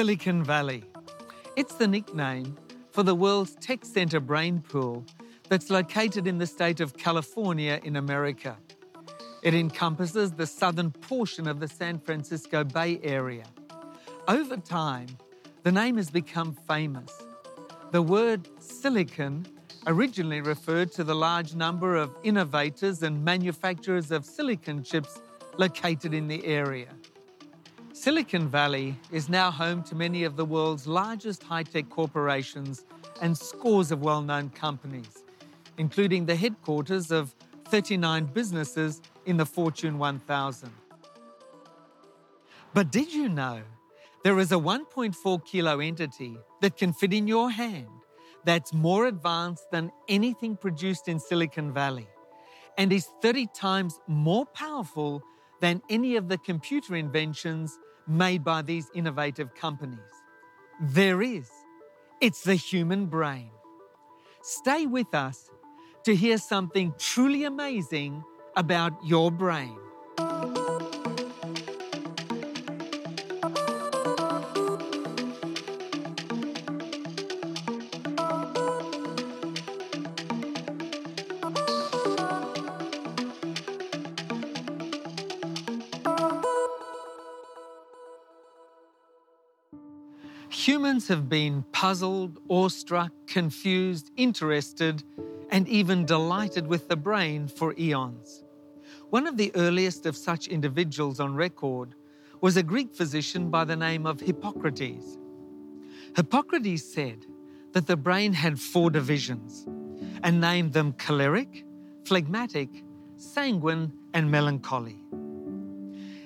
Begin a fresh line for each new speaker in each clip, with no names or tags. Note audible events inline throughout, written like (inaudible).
Silicon Valley. It's the nickname for the world's tech center brain pool that's located in the state of California in America. It encompasses the southern portion of the San Francisco Bay Area. Over time, the name has become famous. The word silicon originally referred to the large number of innovators and manufacturers of silicon chips located in the area. Silicon Valley is now home to many of the world's largest high tech corporations and scores of well known companies, including the headquarters of 39 businesses in the Fortune 1000. But did you know there is a 1.4 kilo entity that can fit in your hand that's more advanced than anything produced in Silicon Valley and is 30 times more powerful than any of the computer inventions made by these innovative companies. There is. It's the human brain. Stay with us to hear something truly amazing about your brain. Humans have been puzzled, awestruck, confused, interested, and even delighted with the brain for eons. One of the earliest of such individuals on record was a Greek physician by the name of Hippocrates. Hippocrates said that the brain had four divisions and named them choleric, phlegmatic, sanguine, and melancholy.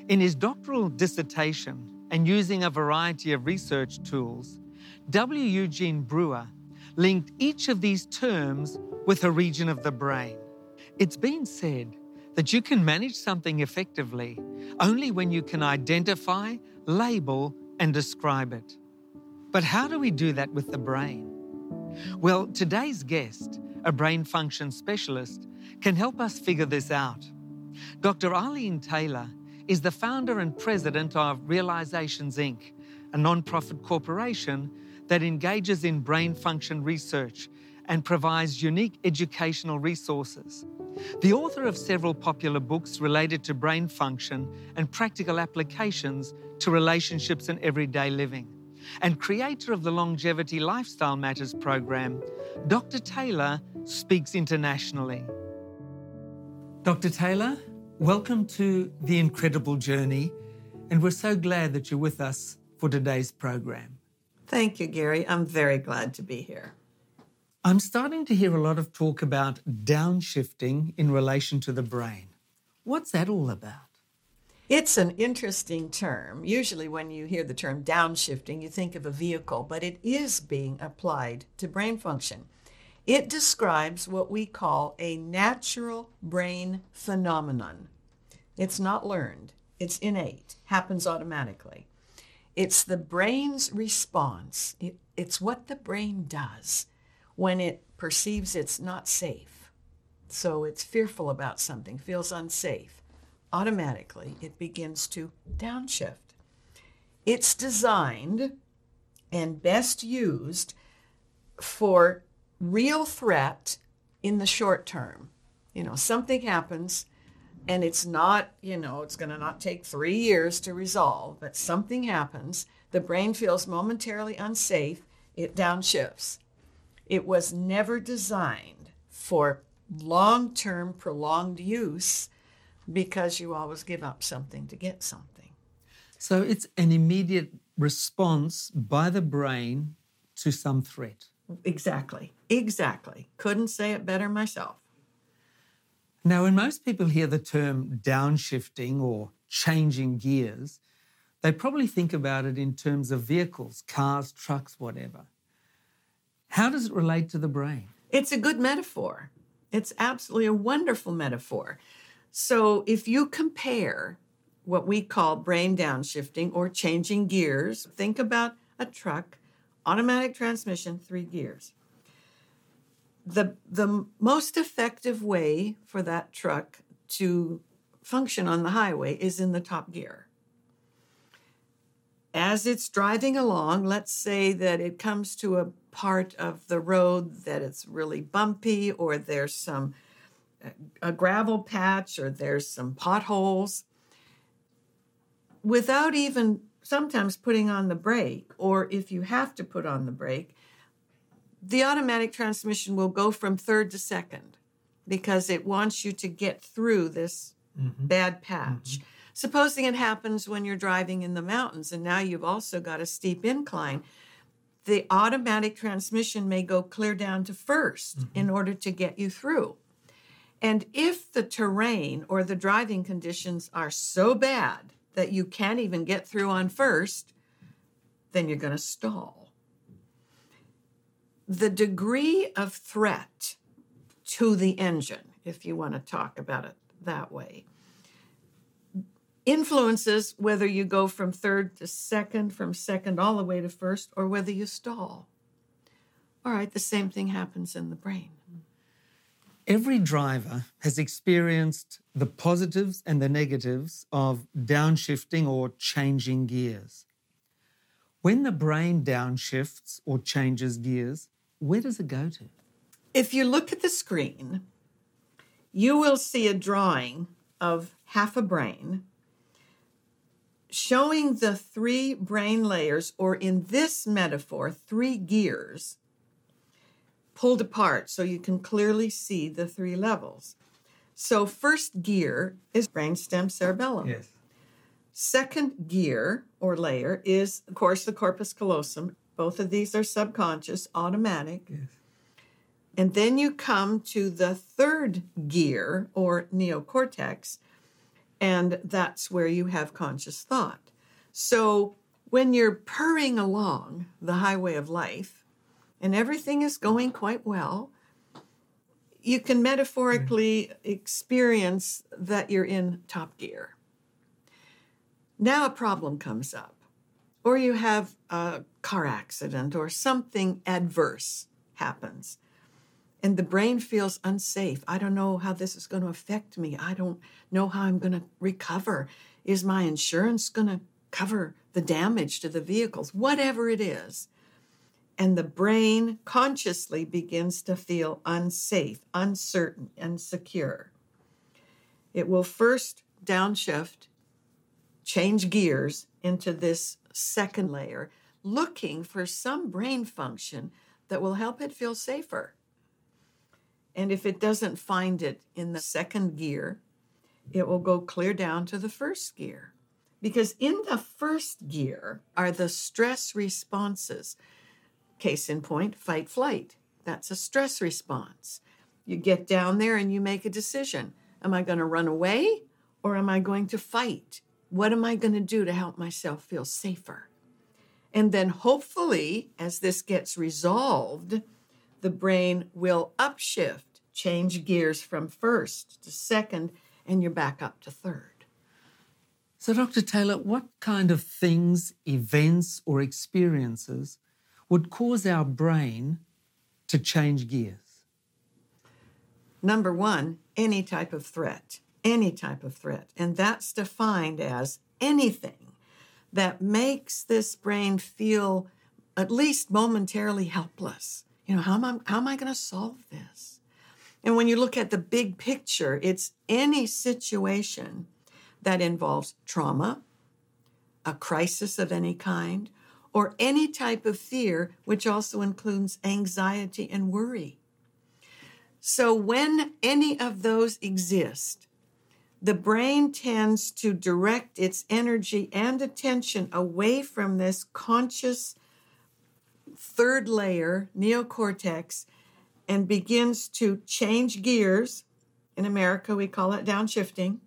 In his doctoral dissertation, and using a variety of research tools, W. Eugene Brewer linked each of these terms with a region of the brain. It's been said that you can manage something effectively only when you can identify, label, and describe it. But how do we do that with the brain? Well, today's guest, a brain function specialist, can help us figure this out. Dr. Arlene Taylor is the founder and president of Realizations Inc., a nonprofit corporation that engages in brain function research and provides unique educational resources. The author of several popular books related to brain function and practical applications to relationships and everyday living, and creator of the Longevity Lifestyle Matters program, Dr. Taylor speaks internationally. Dr. Taylor, Welcome to The Incredible Journey, and we're so glad that you're with us for today's program.
Thank you, Gary. I'm very glad to be here.
I'm starting to hear a lot of talk about downshifting in relation to the brain. What's that all about?
It's an interesting term. Usually, when you hear the term downshifting, you think of a vehicle, but it is being applied to brain function. It describes what we call a natural brain phenomenon. It's not learned, it's innate, happens automatically. It's the brain's response, it, it's what the brain does when it perceives it's not safe. So it's fearful about something, feels unsafe. Automatically, it begins to downshift. It's designed and best used for real threat in the short term. You know, something happens and it's not, you know, it's going to not take three years to resolve, but something happens. The brain feels momentarily unsafe, it downshifts. It was never designed for long term, prolonged use because you always give up something to get something.
So it's an immediate response by the brain to some threat.
Exactly. Exactly. Couldn't say it better myself.
Now, when most people hear the term downshifting or changing gears, they probably think about it in terms of vehicles, cars, trucks, whatever. How does it relate to the brain?
It's a good metaphor. It's absolutely a wonderful metaphor. So, if you compare what we call brain downshifting or changing gears, think about a truck automatic transmission, three gears. The, the most effective way for that truck to function on the highway is in the top gear. as it's driving along, let's say that it comes to a part of the road that it's really bumpy or there's some a gravel patch or there's some potholes without even sometimes putting on the brake or if you have to put on the brake the automatic transmission will go from third to second because it wants you to get through this mm-hmm. bad patch. Mm-hmm. Supposing it happens when you're driving in the mountains and now you've also got a steep incline, the automatic transmission may go clear down to 1st mm-hmm. in order to get you through. And if the terrain or the driving conditions are so bad that you can't even get through on first, then you're going to stall. The degree of threat to the engine, if you want to talk about it that way, influences whether you go from third to second, from second all the way to first, or whether you stall. All right, the same thing happens in the brain.
Every driver has experienced the positives and the negatives of downshifting or changing gears. When the brain downshifts or changes gears, where does it go to?
If you look at the screen, you will see a drawing of half a brain showing the three brain layers, or in this metaphor, three gears, pulled apart so you can clearly see the three levels. So, first gear is brainstem cerebellum.
Yes.
Second gear or layer is, of course, the corpus callosum. Both of these are subconscious, automatic.
Yes.
And then you come to the third gear or neocortex, and that's where you have conscious thought. So when you're purring along the highway of life and everything is going quite well, you can metaphorically experience that you're in top gear. Now a problem comes up, or you have a car accident, or something adverse happens and the brain feels unsafe. I don't know how this is going to affect me. I don't know how I'm going to recover. Is my insurance going to cover the damage to the vehicles? Whatever it is. And the brain consciously begins to feel unsafe, uncertain, insecure. It will first downshift, change gears into this second layer, looking for some brain function that will help it feel safer. And if it doesn't find it in the second gear, it will go clear down to the first gear. Because in the first gear are the stress responses. Case in point, fight flight. That's a stress response. You get down there and you make a decision. Am I going to run away or am I going to fight? What am I going to do to help myself feel safer? And then hopefully, as this gets resolved, the brain will upshift, change gears from first to second, and you're back up to third.
So, Dr. Taylor, what kind of things, events, or experiences would cause our brain to change gears?
Number one, any type of threat, any type of threat. And that's defined as anything that makes this brain feel at least momentarily helpless. You know, how am I, how am I going to solve this? And when you look at the big picture, it's any situation that involves trauma, a crisis of any kind, or any type of fear, which also includes anxiety and worry. So, when any of those exist, the brain tends to direct its energy and attention away from this conscious third layer, neocortex, and begins to change gears. In America, we call it downshifting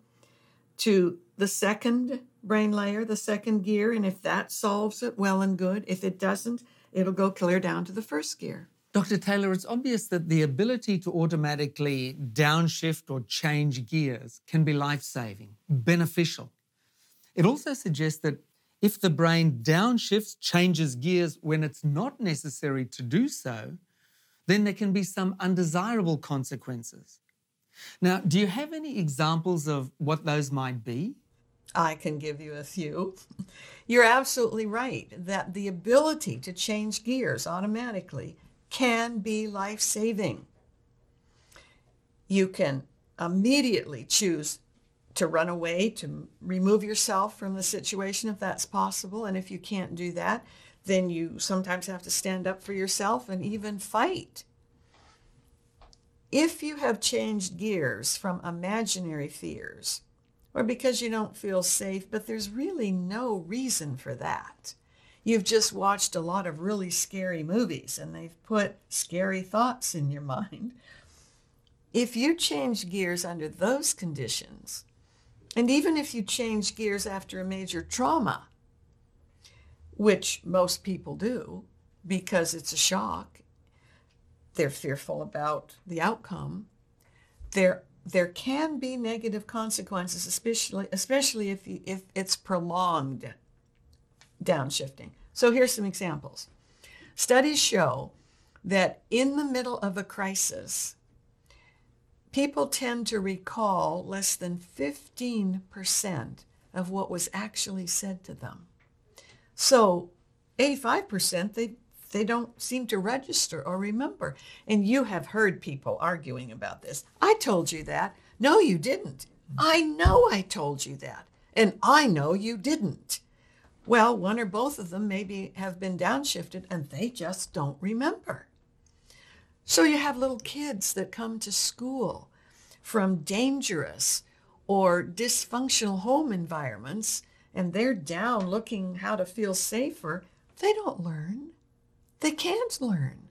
to the second brain layer, the second gear. And if that solves it, well and good. If it doesn't, it'll go clear down to the first gear.
Dr. Taylor, it's obvious that the ability to automatically downshift or change gears can be life saving, beneficial. It also suggests that if the brain downshifts, changes gears when it's not necessary to do so, then there can be some undesirable consequences. Now, do you have any examples of what those might be?
I can give you a few. (laughs) You're absolutely right that the ability to change gears automatically can be life saving. You can immediately choose to run away, to remove yourself from the situation if that's possible. And if you can't do that, then you sometimes have to stand up for yourself and even fight. If you have changed gears from imaginary fears, or because you don't feel safe, but there's really no reason for that. You've just watched a lot of really scary movies and they've put scary thoughts in your (laughs) mind. If you change gears under those conditions, and even if you change gears after a major trauma, which most people do because it's a shock, they're fearful about the outcome. There, there can be negative consequences, especially, especially if, you, if it's prolonged downshifting. So here's some examples. Studies show that in the middle of a crisis, people tend to recall less than 15% of what was actually said to them. So 85% they they don't seem to register or remember. And you have heard people arguing about this. I told you that. No, you didn't. I know I told you that. And I know you didn't. Well, one or both of them maybe have been downshifted and they just don't remember. So you have little kids that come to school from dangerous or dysfunctional home environments and they're down looking how to feel safer. They don't learn. They can't learn.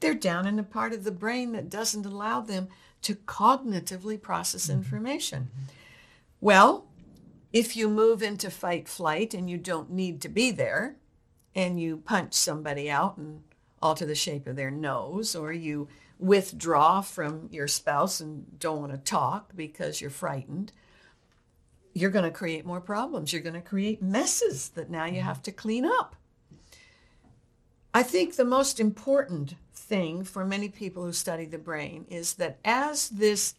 They're down in a part of the brain that doesn't allow them to cognitively process mm-hmm. information. Well, if you move into fight flight and you don't need to be there, and you punch somebody out and alter the shape of their nose, or you withdraw from your spouse and don't want to talk because you're frightened, you're going to create more problems. You're going to create messes that now you have to clean up. I think the most important thing for many people who study the brain is that as this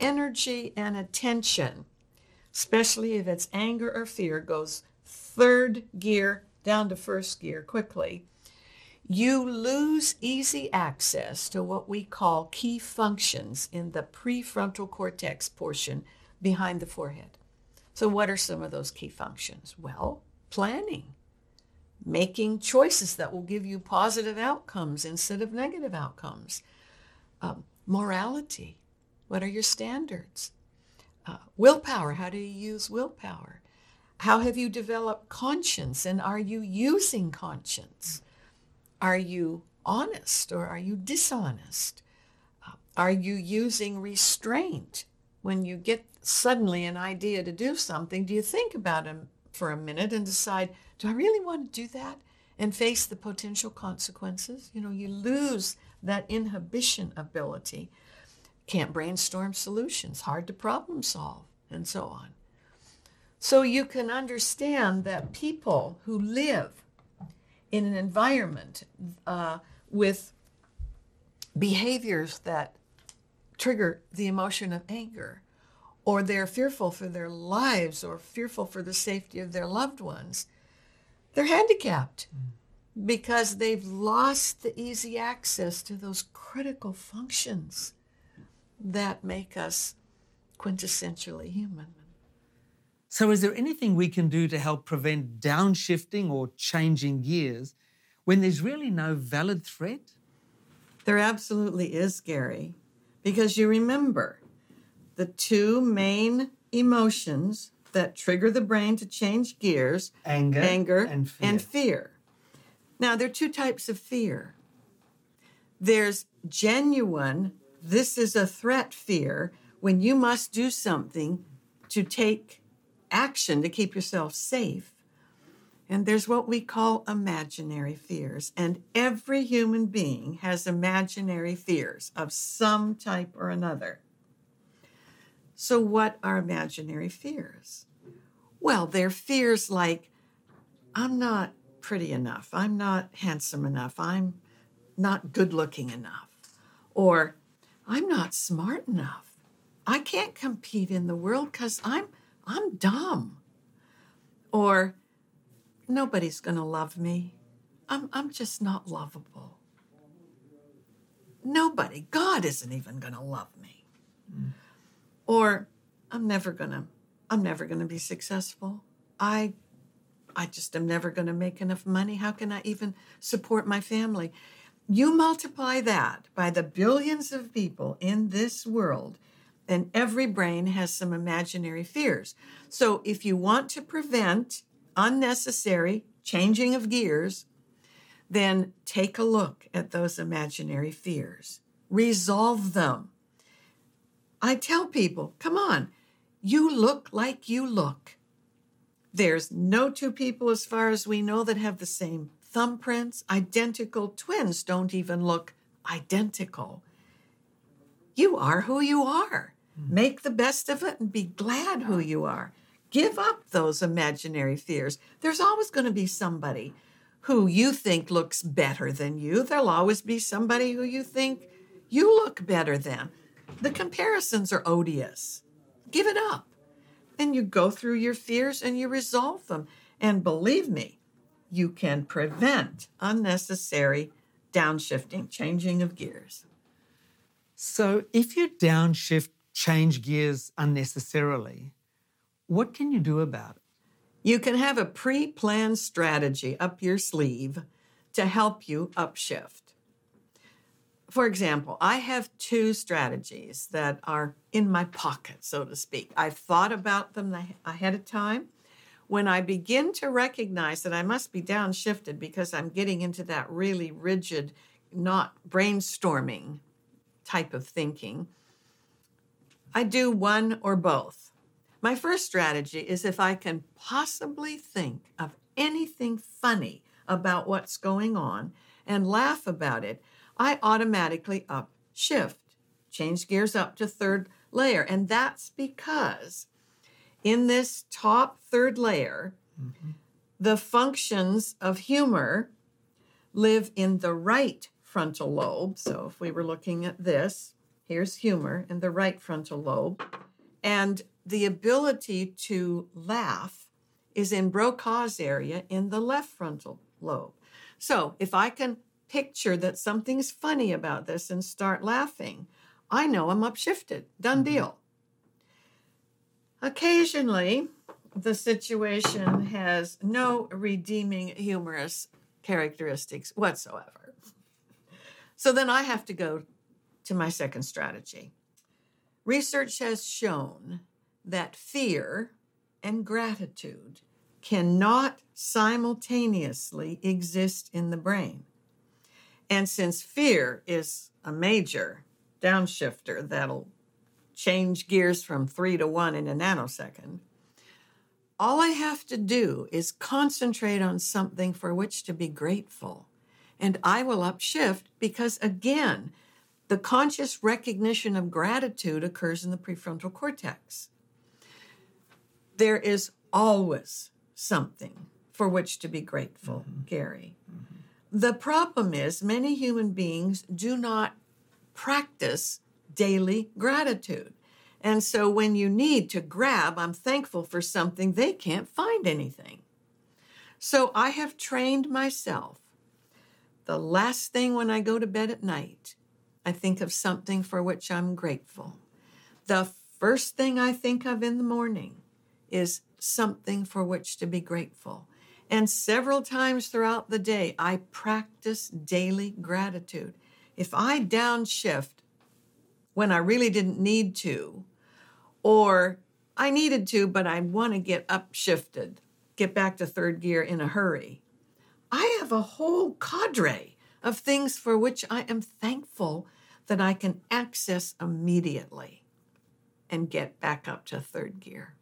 energy and attention, especially if it's anger or fear, goes third gear down to first gear quickly, you lose easy access to what we call key functions in the prefrontal cortex portion behind the forehead. So, what are some of those key functions? Well, planning, making choices that will give you positive outcomes instead of negative outcomes, um, morality, what are your standards? Uh, willpower, how do you use willpower? How have you developed conscience and are you using conscience? Are you honest or are you dishonest? Uh, are you using restraint? When you get suddenly an idea to do something, do you think about it for a minute and decide, do I really want to do that? And face the potential consequences? You know, you lose that inhibition ability. Can't brainstorm solutions, hard to problem solve, and so on. So you can understand that people who live in an environment uh, with behaviors that trigger the emotion of anger, or they're fearful for their lives or fearful for the safety of their loved ones, they're handicapped because they've lost the easy access to those critical functions that make us quintessentially human.
So, is there anything we can do to help prevent downshifting or changing gears when there's really no valid threat?
There absolutely is, Gary, because you remember the two main emotions that trigger the brain to change gears
anger,
anger
and, fear.
and fear. Now, there are two types of fear there's genuine, this is a threat fear, when you must do something to take action to keep yourself safe. And there's what we call imaginary fears. And every human being has imaginary fears of some type or another. So, what are imaginary fears? Well, they're fears like, I'm not pretty enough, I'm not handsome enough, I'm not good looking enough, or I'm not smart enough. I can't compete in the world because I'm I'm dumb. Or nobody's going to love me. I'm, I'm just not lovable. Nobody, God isn't even going to love me. Mm. Or I'm never going to I'm never going to be successful. I I just am never going to make enough money. How can I even support my family? You multiply that by the billions of people in this world, and every brain has some imaginary fears. So if you want to prevent unnecessary changing of gears, then take a look at those imaginary fears. Resolve them. I tell people, come on, you look like you look. There's no two people, as far as we know, that have the same thumbprints. Identical twins don't even look identical. You are who you are. Hmm. Make the best of it and be glad who you are. Give up those imaginary fears. There's always going to be somebody who you think looks better than you. There'll always be somebody who you think you look better than. The comparisons are odious. Give it up. And you go through your fears and you resolve them. And believe me, you can prevent unnecessary downshifting, changing of gears.
So if you downshift, change gears unnecessarily, what can you do about it?
You can have a pre planned strategy up your sleeve to help you upshift. For example, I have two strategies that are in my pocket, so to speak. I've thought about them ahead of time. When I begin to recognize that I must be downshifted because I'm getting into that really rigid, not brainstorming type of thinking, I do one or both. My first strategy is if I can possibly think of anything funny about what's going on and laugh about it, I automatically upshift, change gears up to third layer. And that's because in this top third layer, mm-hmm. the functions of humor live in the right frontal lobe. So if we were looking at this, here's humor in the right frontal lobe. And the ability to laugh is in Broca's area in the left frontal lobe. So if I can picture that something's funny about this and start laughing, I know I'm upshifted. Done mm-hmm. deal. Occasionally, the situation has no redeeming humorous characteristics whatsoever. So then I have to go to my second strategy. Research has shown that fear and gratitude cannot simultaneously exist in the brain. And since fear is a major downshifter that'll change gears from three to one in a nanosecond. All I have to do is concentrate on something for which to be grateful. And I will upshift because, again, the conscious recognition of gratitude occurs in the prefrontal cortex. There is always something for which to be grateful, mm-hmm. Gary. Mm-hmm. The problem is, many human beings do not practice daily gratitude. And so when you need to grab, I'm thankful for something, they can't find anything. So I have trained myself. The last thing when I go to bed at night, I think of something for which I'm grateful. The first thing I think of in the morning is something for which to be grateful. And several times throughout the day, I practice daily gratitude. If I downshift when I really didn't need to, or I needed to, but I want to get upshifted, get back to third gear in a hurry. I have a whole cadre of things for which I am thankful that I can access immediately and get back up to third gear.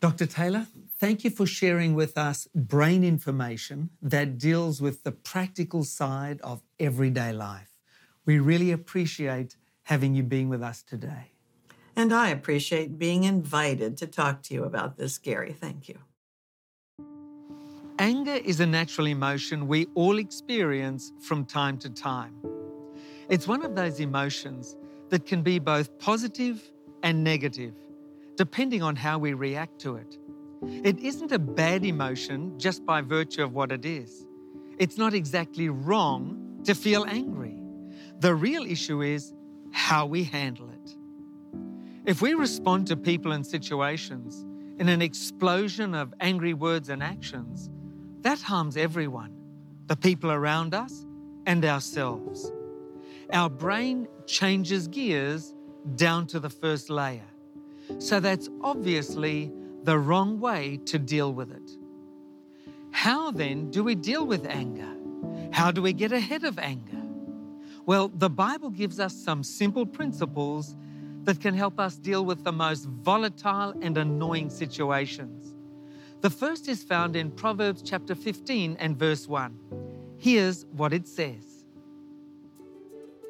Dr. Taylor, thank you for sharing with us brain information that deals with the practical side of everyday life. We really appreciate having you being with us today.
And I appreciate being invited to talk to you about this, Gary. Thank you.
Anger is a natural emotion we all experience from time to time. It's one of those emotions that can be both positive and negative, depending on how we react to it. It isn't a bad emotion just by virtue of what it is. It's not exactly wrong to feel angry. The real issue is how we handle it. If we respond to people and situations in an explosion of angry words and actions, that harms everyone the people around us and ourselves. Our brain changes gears down to the first layer. So that's obviously the wrong way to deal with it. How then do we deal with anger? How do we get ahead of anger? Well, the Bible gives us some simple principles that can help us deal with the most volatile and annoying situations. The first is found in Proverbs chapter 15 and verse 1. Here's what it says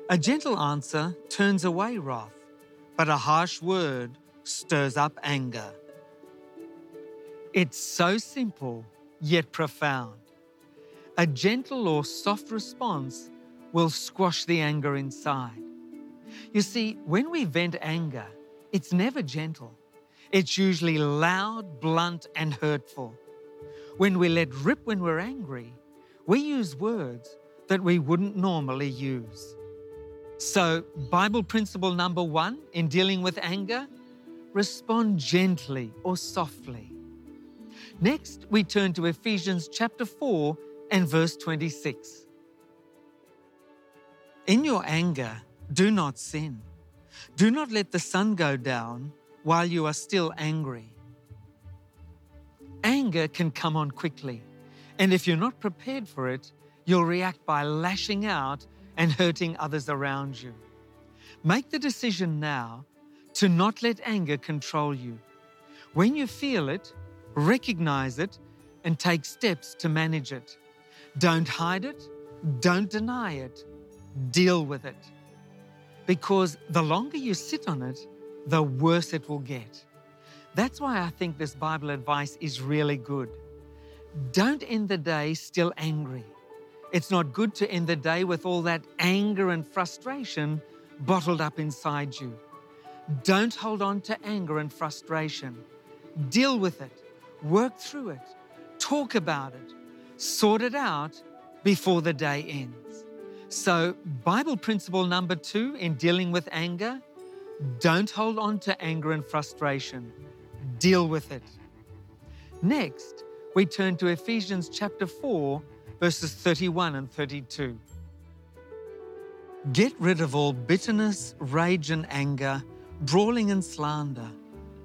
A gentle answer turns away wrath, but a harsh word stirs up anger. It's so simple, yet profound. A gentle or soft response will squash the anger inside. You see, when we vent anger, it's never gentle. It's usually loud, blunt, and hurtful. When we let rip when we're angry, we use words that we wouldn't normally use. So, Bible principle number one in dealing with anger respond gently or softly. Next, we turn to Ephesians chapter 4 and verse 26. In your anger, do not sin. Do not let the sun go down while you are still angry. Anger can come on quickly, and if you're not prepared for it, you'll react by lashing out and hurting others around you. Make the decision now to not let anger control you. When you feel it, recognize it and take steps to manage it. Don't hide it, don't deny it, deal with it. Because the longer you sit on it, the worse it will get. That's why I think this Bible advice is really good. Don't end the day still angry. It's not good to end the day with all that anger and frustration bottled up inside you. Don't hold on to anger and frustration. Deal with it, work through it, talk about it, sort it out before the day ends. So, Bible principle number two in dealing with anger don't hold on to anger and frustration, deal with it. Next, we turn to Ephesians chapter 4, verses 31 and 32. Get rid of all bitterness, rage, and anger, brawling and slander,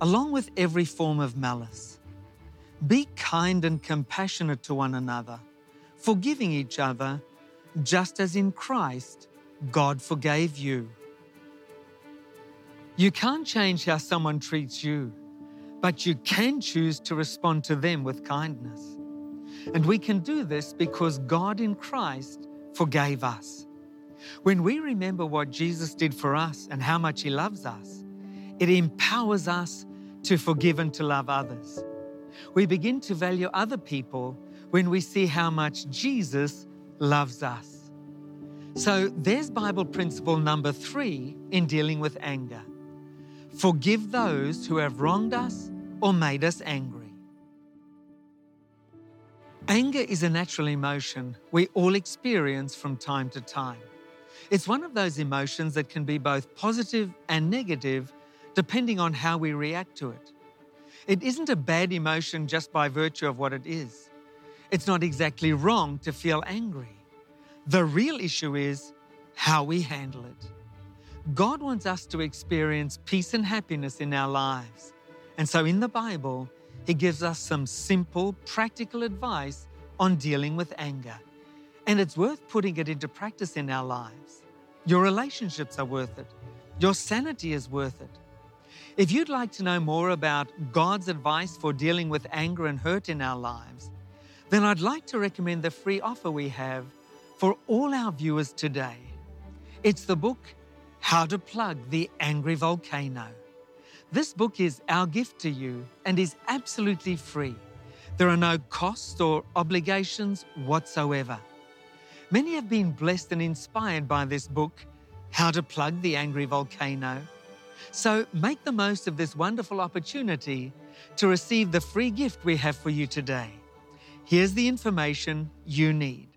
along with every form of malice. Be kind and compassionate to one another, forgiving each other, just as in Christ God forgave you. You can't change how someone treats you, but you can choose to respond to them with kindness. And we can do this because God in Christ forgave us. When we remember what Jesus did for us and how much He loves us, it empowers us to forgive and to love others. We begin to value other people when we see how much Jesus loves us. So there's Bible principle number three in dealing with anger forgive those who have wronged us or made us angry. Anger is a natural emotion we all experience from time to time. It's one of those emotions that can be both positive and negative depending on how we react to it. It isn't a bad emotion just by virtue of what it is. It's not exactly wrong to feel angry. The real issue is how we handle it. God wants us to experience peace and happiness in our lives. And so in the Bible, He gives us some simple, practical advice on dealing with anger. And it's worth putting it into practice in our lives. Your relationships are worth it. Your sanity is worth it. If you'd like to know more about God's advice for dealing with anger and hurt in our lives, then I'd like to recommend the free offer we have for all our viewers today. It's the book, How to Plug the Angry Volcano. This book is our gift to you and is absolutely free. There are no costs or obligations whatsoever. Many have been blessed and inspired by this book, How to Plug the Angry Volcano. So make the most of this wonderful opportunity to receive the free gift we have for you today. Here's the information you need.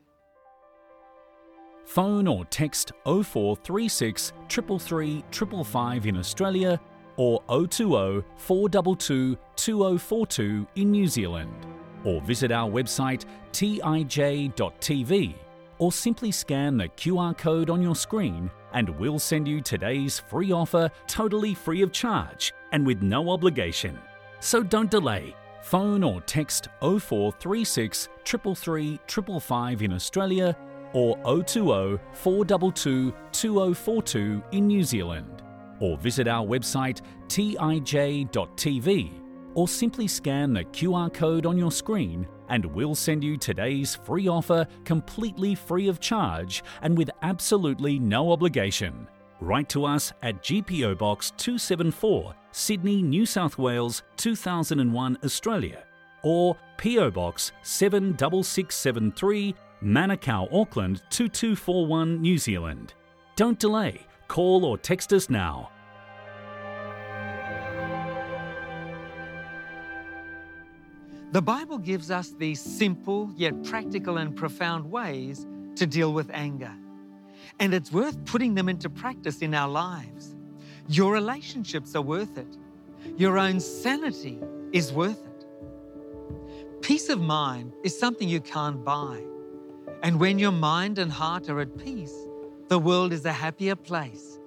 Phone or text 0436 333 555 in Australia or 020 422 2042 in New Zealand. Or visit our website tij.tv or simply scan the QR code on your screen and we'll send you today's free offer totally free of charge and with no obligation. So don't delay. Phone or text 0436 333 555 in Australia or 020 422 2042 in New Zealand. Or visit our website tij.tv or simply scan the QR code on your screen and we'll send you today's free offer completely free of charge and with absolutely no obligation. Write to us at GPO Box 274, Sydney, New South Wales 2001, Australia, or PO Box 76673, Manukau, Auckland 2241, New Zealand. Don't delay. Call or text us now.
The Bible gives us these simple yet practical and profound ways to deal with anger. And it's worth putting them into practice in our lives. Your relationships are worth it. Your own sanity is worth it. Peace of mind is something you can't buy. And when your mind and heart are at peace, the world is a happier place.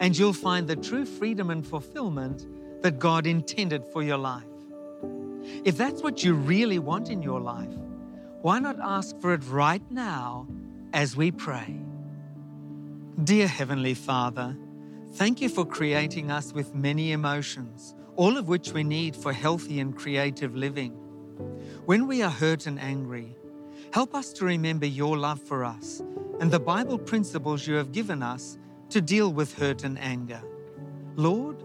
And you'll find the true freedom and fulfillment that God intended for your life. If that's what you really want in your life, why not ask for it right now as we pray? Dear Heavenly Father, thank you for creating us with many emotions, all of which we need for healthy and creative living. When we are hurt and angry, help us to remember your love for us and the Bible principles you have given us to deal with hurt and anger. Lord,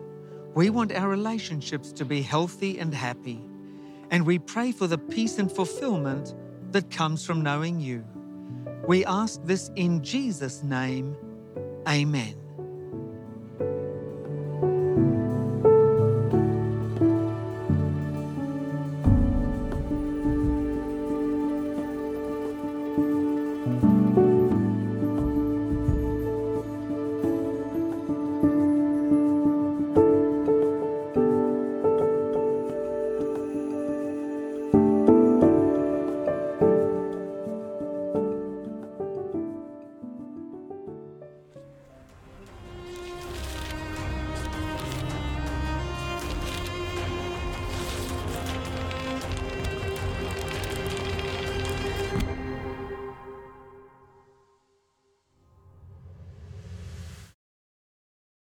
we want our relationships to be healthy and happy and we pray for the peace and fulfillment that comes from knowing you. We ask this in Jesus' name. Amen.